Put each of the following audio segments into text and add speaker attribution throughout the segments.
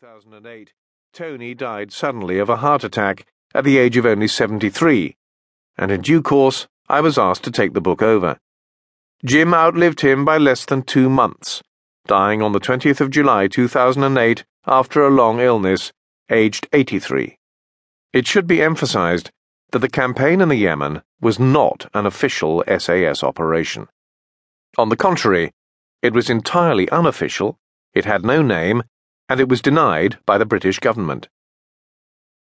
Speaker 1: 2008, Tony died suddenly of a heart attack at the age of only 73, and in due course I was asked to take the book over. Jim outlived him by less than two months, dying on the 20th of July 2008 after a long illness, aged 83. It should be emphasized that the campaign in the Yemen was not an official SAS operation. On the contrary, it was entirely unofficial, it had no name, and it was denied by the British government.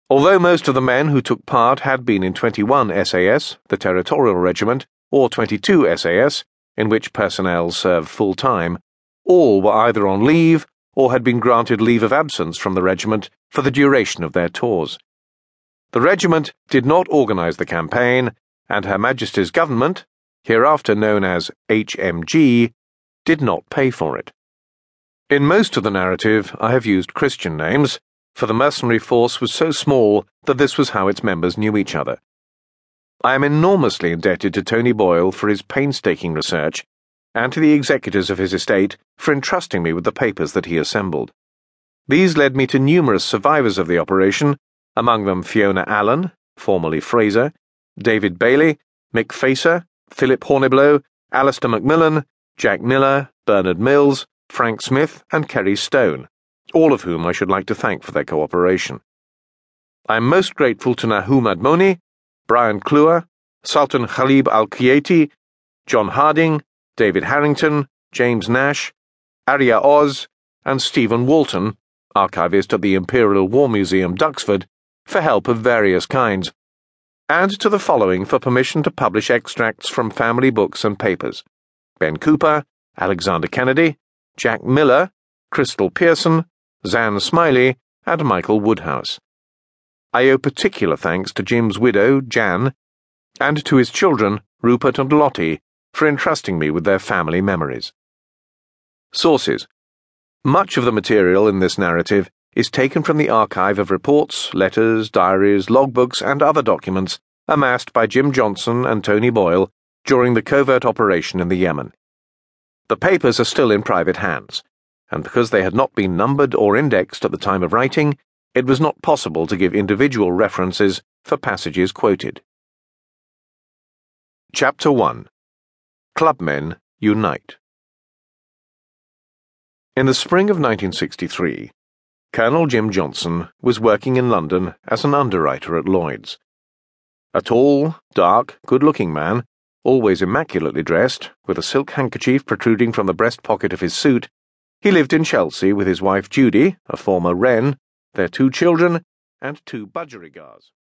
Speaker 1: Although most of the men who took part had been in 21 SAS, the Territorial Regiment, or 22 SAS, in which personnel served full time, all were either on leave or had been granted leave of absence from the regiment for the duration of their tours. The regiment did not organise the campaign, and Her Majesty's government, hereafter known as HMG, did not pay for it. In most of the narrative, I have used Christian names, for the mercenary force was so small that this was how its members knew each other. I am enormously indebted to Tony Boyle for his painstaking research, and to the executors of his estate for entrusting me with the papers that he assembled. These led me to numerous survivors of the operation, among them Fiona Allen, formerly Fraser, David Bailey, Mick Facer, Philip Horniblow, Alistair Macmillan, Jack Miller, Bernard Mills, Frank Smith, and Kerry Stone, all of whom I should like to thank for their cooperation. I am most grateful to Nahum Admoni, Brian Cleuer, Sultan Ghalib Al Qu'aiti, John Harding, David Harrington, James Nash, Arie Oz, and Stephen Walton, archivist at the Imperial War Museum, Duxford, for help of various kinds, and to the following for permission to publish extracts from family books and papers Ben Cooper, Alexander Kennedy, Jack Miller, Crystal Pearson, Xan Smiley, and Michael Woodhouse. I owe particular thanks to Jim's widow, Jan, and to his children, Rupert and Lottie, for entrusting me with their family memories. Sources Much of the material in this narrative is taken from the archive of reports, letters, diaries, logbooks, and other documents amassed by Jim Johnson and Tony Boyle during the covert operation in the Yemen. The papers are still in private hands, and because they had not been numbered or indexed at the time of writing, it was not possible to give individual references for passages quoted. Chapter 1 Clubmen Unite In the spring of 1963, Colonel Jim Johnson was working in London as an underwriter at Lloyd's. A tall, dark, good looking man always immaculately dressed, with a silk handkerchief protruding from the breast pocket of his suit, he lived in Chelsea with his wife Judy, a former Wren, their two children, and two budgerigars.